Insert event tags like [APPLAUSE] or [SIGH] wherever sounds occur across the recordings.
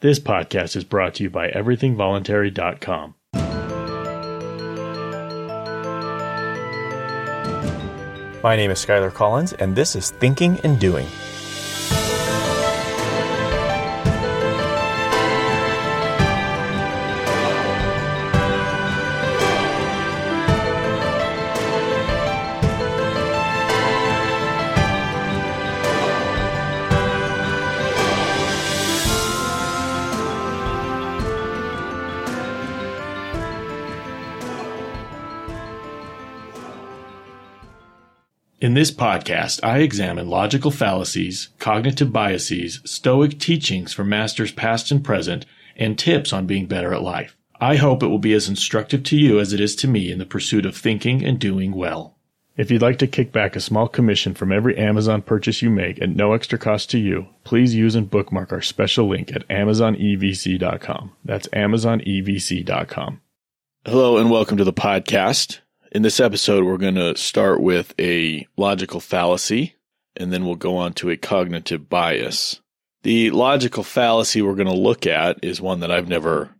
This podcast is brought to you by everythingvoluntary.com. My name is Skyler Collins, and this is Thinking and Doing. In this podcast, I examine logical fallacies, cognitive biases, stoic teachings from masters past and present, and tips on being better at life. I hope it will be as instructive to you as it is to me in the pursuit of thinking and doing well. If you'd like to kick back a small commission from every Amazon purchase you make at no extra cost to you, please use and bookmark our special link at amazonevc.com. That's amazonevc.com. Hello and welcome to the podcast. In this episode, we're going to start with a logical fallacy, and then we'll go on to a cognitive bias. The logical fallacy we're going to look at is one that I've never,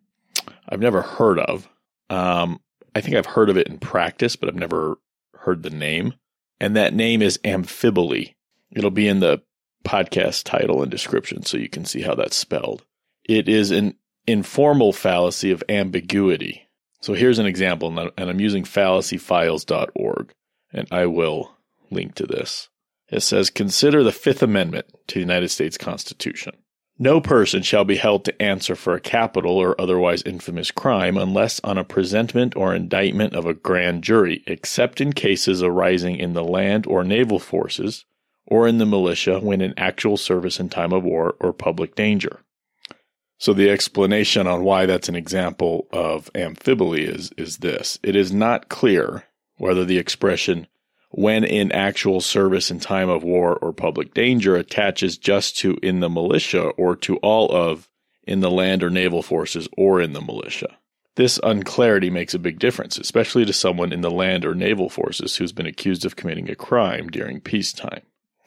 I've never heard of. Um, I think I've heard of it in practice, but I've never heard the name. And that name is amphiboly. It'll be in the podcast title and description so you can see how that's spelled. It is an informal fallacy of ambiguity. So here's an example, and I'm using fallacyfiles.org, and I will link to this. It says, Consider the Fifth Amendment to the United States Constitution. No person shall be held to answer for a capital or otherwise infamous crime unless on a presentment or indictment of a grand jury, except in cases arising in the land or naval forces or in the militia when in actual service in time of war or public danger. So the explanation on why that's an example of amphiboly is, is this. It is not clear whether the expression when in actual service in time of war or public danger attaches just to in the militia or to all of in the land or naval forces or in the militia. This unclarity makes a big difference, especially to someone in the land or naval forces who's been accused of committing a crime during peacetime.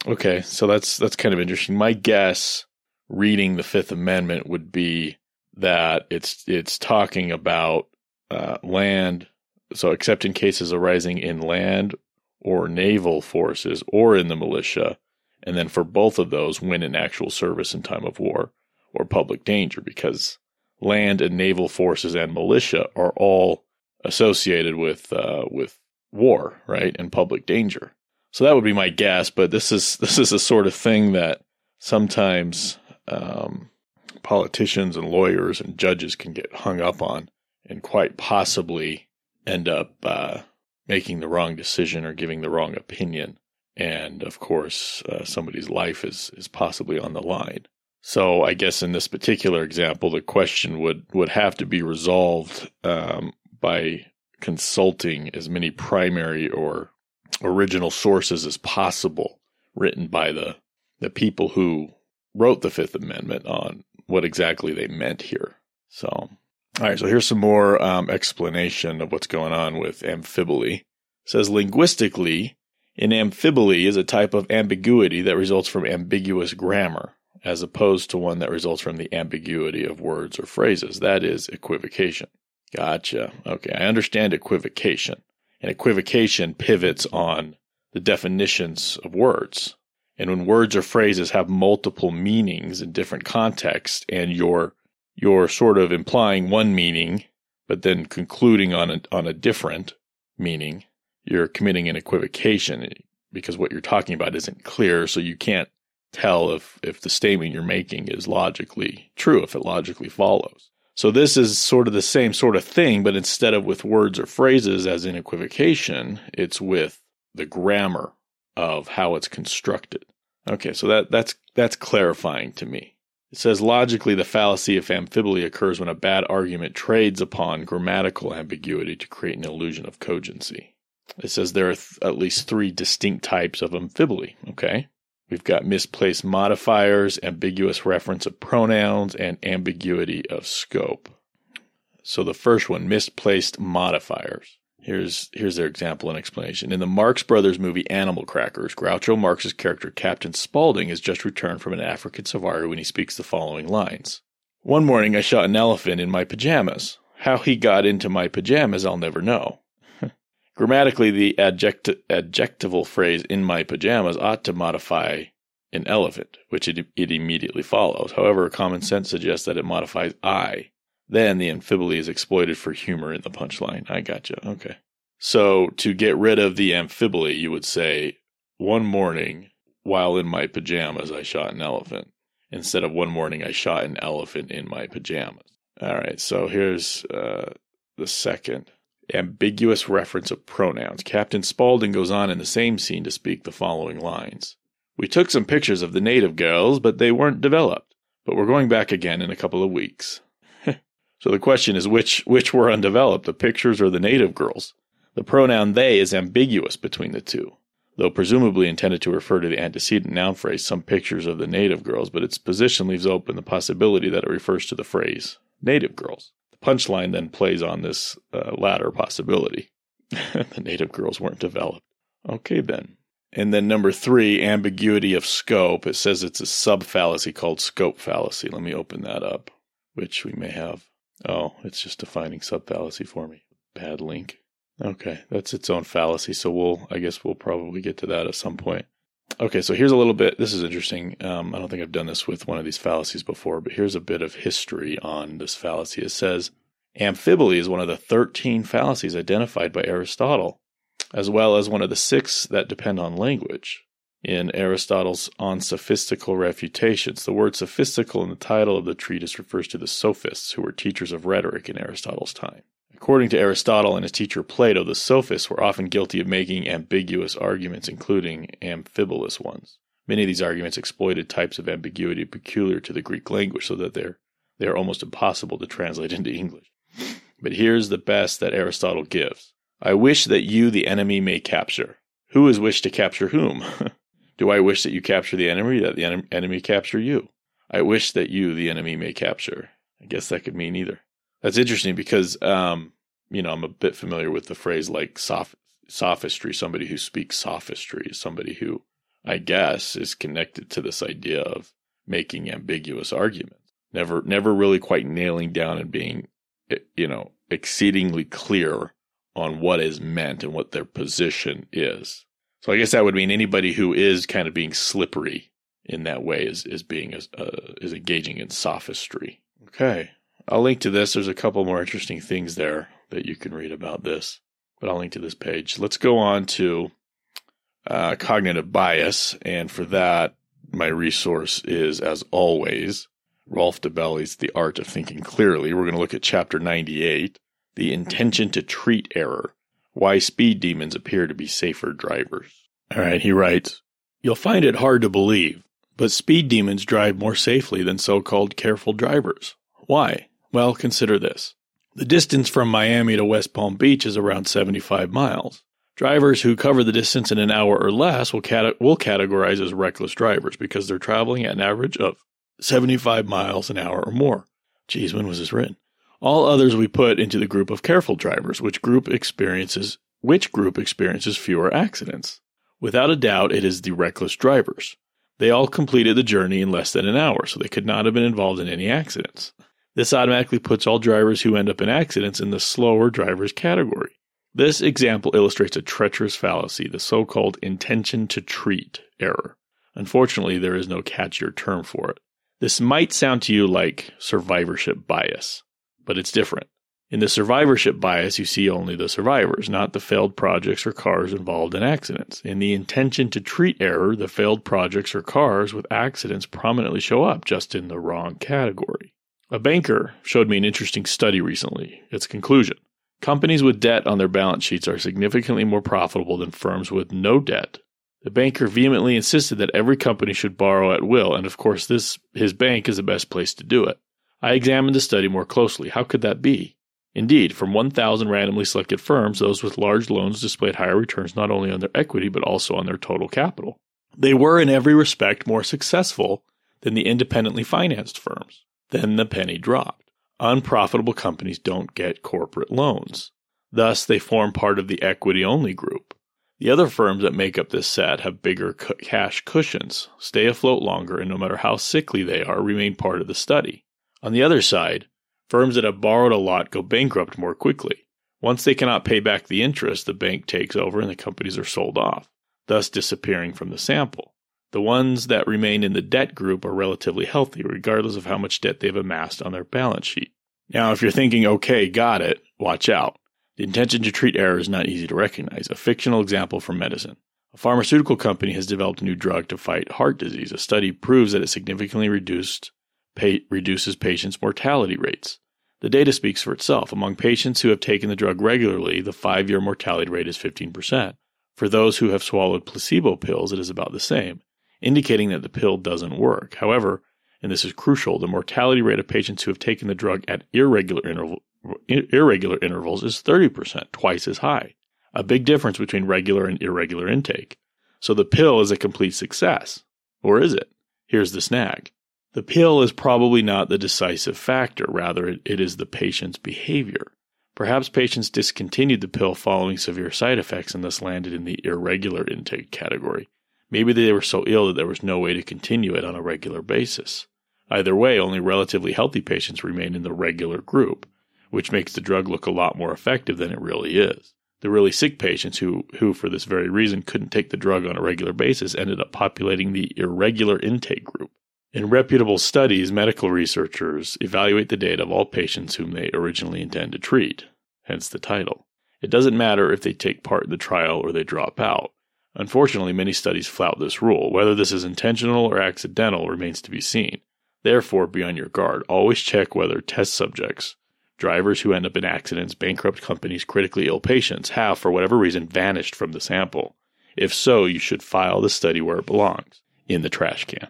Okay, so that's that's kind of interesting. My guess reading the Fifth Amendment would be that it's it's talking about uh, land. So, except in cases arising in land or naval forces or in the militia, and then for both of those, when in actual service in time of war or public danger, because land and naval forces and militia are all associated with uh, with war, right, and public danger. So that would be my guess. But this is this is a sort of thing that sometimes um, politicians and lawyers and judges can get hung up on and quite possibly end up uh, making the wrong decision or giving the wrong opinion. And of course, uh, somebody's life is, is possibly on the line. So I guess in this particular example, the question would, would have to be resolved um, by consulting as many primary or original sources as possible written by the, the people who wrote the Fifth Amendment on what exactly they meant here. So, all right, so here's some more um, explanation of what's going on with amphiboly. It says linguistically, an amphiboly is a type of ambiguity that results from ambiguous grammar, as opposed to one that results from the ambiguity of words or phrases. That is equivocation. Gotcha. Okay, I understand equivocation. And equivocation pivots on the definitions of words. And when words or phrases have multiple meanings in different contexts and you're you're sort of implying one meaning but then concluding on a, on a different meaning, you're committing an equivocation because what you're talking about isn't clear, so you can't tell if if the statement you're making is logically true, if it logically follows. So this is sort of the same sort of thing, but instead of with words or phrases as in equivocation, it's with the grammar of how it's constructed. Okay, so that that's that's clarifying to me. It says logically the fallacy of amphiboly occurs when a bad argument trades upon grammatical ambiguity to create an illusion of cogency. It says there are th- at least three distinct types of amphiboly. Okay. We've got misplaced modifiers, ambiguous reference of pronouns, and ambiguity of scope. So the first one, misplaced modifiers. Here's here's their example and explanation. In the Marx Brothers movie Animal Crackers, Groucho Marx's character Captain Spaulding has just returned from an African safari when he speaks the following lines. One morning I shot an elephant in my pajamas. How he got into my pajamas, I'll never know. [LAUGHS] Grammatically, the adject- adjectival phrase in my pajamas ought to modify an elephant, which it, it immediately follows. However, common sense suggests that it modifies I. Then the amphiboly is exploited for humor in the punchline. I gotcha. Okay. So to get rid of the amphiboly, you would say, one morning while in my pajamas, I shot an elephant. Instead of one morning, I shot an elephant in my pajamas. All right. So here's uh, the second ambiguous reference of pronouns. Captain Spaulding goes on in the same scene to speak the following lines. We took some pictures of the native girls, but they weren't developed. But we're going back again in a couple of weeks. So the question is which which were undeveloped, the pictures or the native girls? The pronoun they is ambiguous between the two, though presumably intended to refer to the antecedent noun phrase some pictures of the native girls, but its position leaves open the possibility that it refers to the phrase native girls. The punchline then plays on this uh, latter possibility. [LAUGHS] the native girls weren't developed. Okay, then. And then number three, ambiguity of scope. It says it's a sub fallacy called scope fallacy. Let me open that up, which we may have. Oh, it's just defining sub fallacy for me. Bad link. Okay, that's its own fallacy. So we'll, I guess we'll probably get to that at some point. Okay, so here's a little bit. This is interesting. Um, I don't think I've done this with one of these fallacies before, but here's a bit of history on this fallacy. It says amphiboly is one of the 13 fallacies identified by Aristotle as well as one of the six that depend on language. In Aristotle's On Sophistical Refutations, the word sophistical in the title of the treatise refers to the sophists who were teachers of rhetoric in Aristotle's time. According to Aristotle and his teacher Plato, the sophists were often guilty of making ambiguous arguments, including amphibolous ones. Many of these arguments exploited types of ambiguity peculiar to the Greek language so that they're, they are almost impossible to translate into English. But here's the best that Aristotle gives. I wish that you the enemy may capture. Who is wished to capture whom? [LAUGHS] Do I wish that you capture the enemy, that the en- enemy capture you? I wish that you the enemy may capture. I guess that could mean either. That's interesting because, um, you know, I'm a bit familiar with the phrase like soph- sophistry. Somebody who speaks sophistry somebody who, I guess, is connected to this idea of making ambiguous arguments. Never, never really quite nailing down and being, eh, you know, exceedingly clear on what is meant and what their position is. So I guess that would mean anybody who is kind of being slippery in that way is is being uh, is engaging in sophistry. Okay, I'll link to this. There's a couple more interesting things there that you can read about this, but I'll link to this page. Let's go on to uh, cognitive bias, and for that, my resource is as always Rolf Dobelli's The Art of Thinking Clearly. We're going to look at chapter 98 the intention to treat error, why speed demons appear to be safer drivers. All right, he writes, You'll find it hard to believe, but speed demons drive more safely than so called careful drivers. Why? Well, consider this. The distance from Miami to West Palm Beach is around 75 miles. Drivers who cover the distance in an hour or less will, cate- will categorize as reckless drivers because they're traveling at an average of 75 miles an hour or more. Geez, when was this written? All others we put into the group of careful drivers, which group experiences which group experiences fewer accidents. Without a doubt, it is the reckless drivers. They all completed the journey in less than an hour, so they could not have been involved in any accidents. This automatically puts all drivers who end up in accidents in the slower drivers category. This example illustrates a treacherous fallacy, the so called intention to treat error. Unfortunately, there is no catchier term for it. This might sound to you like survivorship bias but it's different. In the survivorship bias, you see only the survivors, not the failed projects or cars involved in accidents. In the intention to treat error, the failed projects or cars with accidents prominently show up, just in the wrong category. A banker showed me an interesting study recently. Its conclusion companies with debt on their balance sheets are significantly more profitable than firms with no debt. The banker vehemently insisted that every company should borrow at will, and of course, this his bank is the best place to do it. I examined the study more closely. How could that be? Indeed, from 1,000 randomly selected firms, those with large loans displayed higher returns not only on their equity but also on their total capital. They were in every respect more successful than the independently financed firms. Then the penny dropped. Unprofitable companies don't get corporate loans. Thus, they form part of the equity only group. The other firms that make up this set have bigger cash cushions, stay afloat longer, and no matter how sickly they are, remain part of the study. On the other side, firms that have borrowed a lot go bankrupt more quickly. Once they cannot pay back the interest, the bank takes over and the companies are sold off, thus disappearing from the sample. The ones that remain in the debt group are relatively healthy, regardless of how much debt they've amassed on their balance sheet. Now, if you're thinking, okay, got it, watch out. The intention to treat error is not easy to recognize. A fictional example from medicine. A pharmaceutical company has developed a new drug to fight heart disease. A study proves that it significantly reduced, pay, reduces patients' mortality rates. The data speaks for itself. Among patients who have taken the drug regularly, the five year mortality rate is 15%. For those who have swallowed placebo pills, it is about the same indicating that the pill doesn't work. However, and this is crucial, the mortality rate of patients who have taken the drug at irregular, irregular intervals is 30%, twice as high. A big difference between regular and irregular intake. So the pill is a complete success. Or is it? Here's the snag. The pill is probably not the decisive factor, rather, it, is the patient's behavior. Perhaps patients discontinued the pill following severe side effects and thus landed in the irregular intake category. Maybe they were so ill that there was no way to continue it on a regular basis. Either way, only relatively healthy patients remain in the regular group, which makes the drug look a lot more effective than it really is. The really sick patients who, who for this very reason couldn't take the drug on a regular basis ended up populating the irregular intake group. In reputable studies, medical researchers evaluate the data of all patients whom they originally intend to treat, hence the title. It doesn't matter if they take part in the trial or they drop out. Unfortunately, many studies flout this rule. Whether this is intentional or accidental remains to be seen. Therefore, be on your guard. Always check whether test subjects, drivers who end up in accidents, bankrupt companies, critically ill patients have, for whatever reason, vanished from the sample. If so, you should file the study where it belongs in the trash can.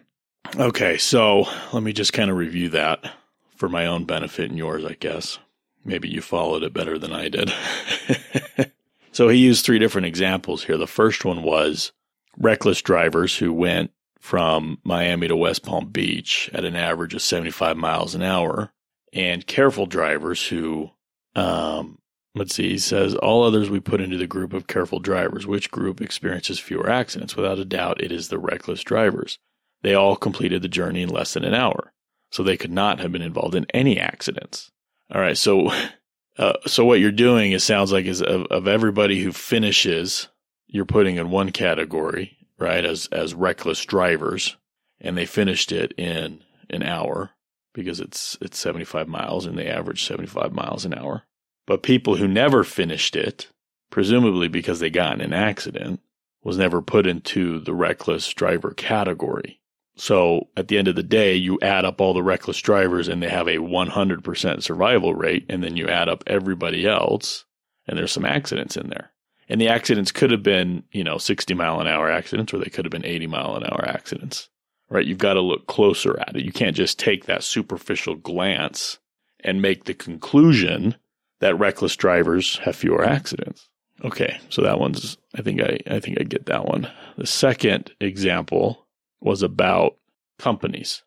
Okay, so let me just kind of review that for my own benefit and yours, I guess. Maybe you followed it better than I did. [LAUGHS] So he used three different examples here. The first one was reckless drivers who went from Miami to West Palm Beach at an average of 75 miles an hour, and careful drivers who, um, let's see, he says, all others we put into the group of careful drivers. Which group experiences fewer accidents? Without a doubt, it is the reckless drivers. They all completed the journey in less than an hour, so they could not have been involved in any accidents. All right, so [LAUGHS] Uh, so what you're doing, it sounds like, is of, of, everybody who finishes, you're putting in one category, right, as as reckless drivers, and they finished it in an hour because it's it's 75 miles and they average 75 miles an hour. But people who never finished it, presumably because they got in an accident, was never put into the reckless driver category. So at the end of the day, you add up all the reckless drivers and they have a 100% survival rate. And then you add up everybody else and there's some accidents in there. And the accidents could have been, you know, 60 mile an hour accidents or they could have been 80 mile an hour accidents, right? You've got to look closer at it. You can't just take that superficial glance and make the conclusion that reckless drivers have fewer accidents. Okay. So that one's, I think I, I think I get that one. The second example was about companies.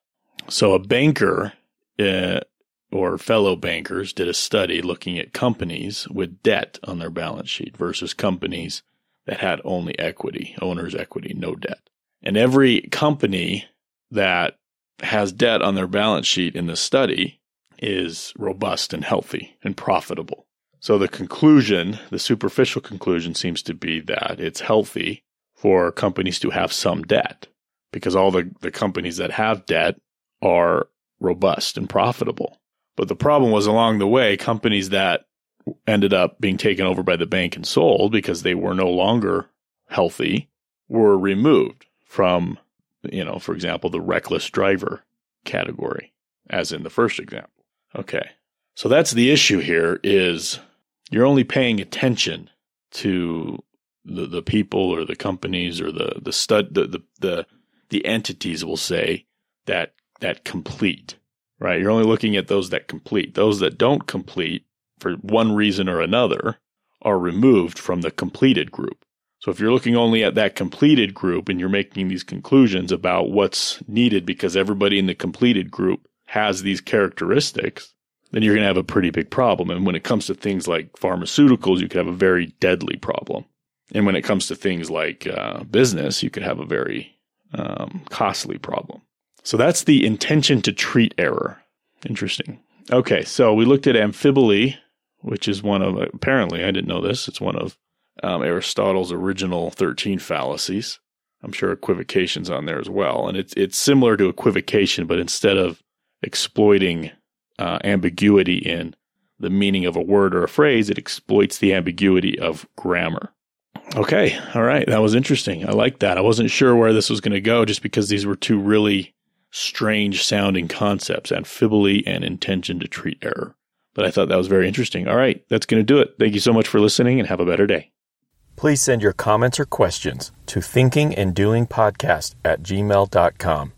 So a banker uh, or fellow bankers did a study looking at companies with debt on their balance sheet versus companies that had only equity, owner's equity, no debt. And every company that has debt on their balance sheet in the study is robust and healthy and profitable. So the conclusion, the superficial conclusion seems to be that it's healthy for companies to have some debt because all the, the companies that have debt are robust and profitable. But the problem was along the way, companies that ended up being taken over by the bank and sold because they were no longer healthy were removed from, you know, for example, the reckless driver category, as in the first example. Okay. So that's the issue here is you're only paying attention to the, the people or the companies or the, the stud, the, the, the the entities will say that that complete, right? You're only looking at those that complete. Those that don't complete for one reason or another are removed from the completed group. So if you're looking only at that completed group and you're making these conclusions about what's needed because everybody in the completed group has these characteristics, then you're going to have a pretty big problem. And when it comes to things like pharmaceuticals, you could have a very deadly problem. And when it comes to things like uh, business, you could have a very um, costly problem. So that's the intention to treat error. Interesting. Okay, so we looked at amphiboly, which is one of, apparently, I didn't know this, it's one of um, Aristotle's original 13 fallacies. I'm sure equivocation's on there as well. And it's, it's similar to equivocation, but instead of exploiting uh, ambiguity in the meaning of a word or a phrase, it exploits the ambiguity of grammar. Okay, all right, that was interesting. I like that. I wasn't sure where this was going to go just because these were two really strange sounding concepts amphiboly and intention to treat error. But I thought that was very interesting. All right, that's going to do it. Thank you so much for listening and have a better day. Please send your comments or questions to thinkinganddoingpodcast at gmail.com.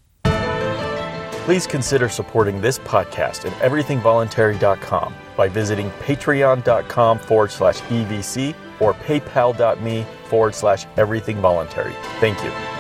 Please consider supporting this podcast at everythingvoluntary.com by visiting patreon.com forward slash EVC or paypal.me forward slash everythingvoluntary. Thank you.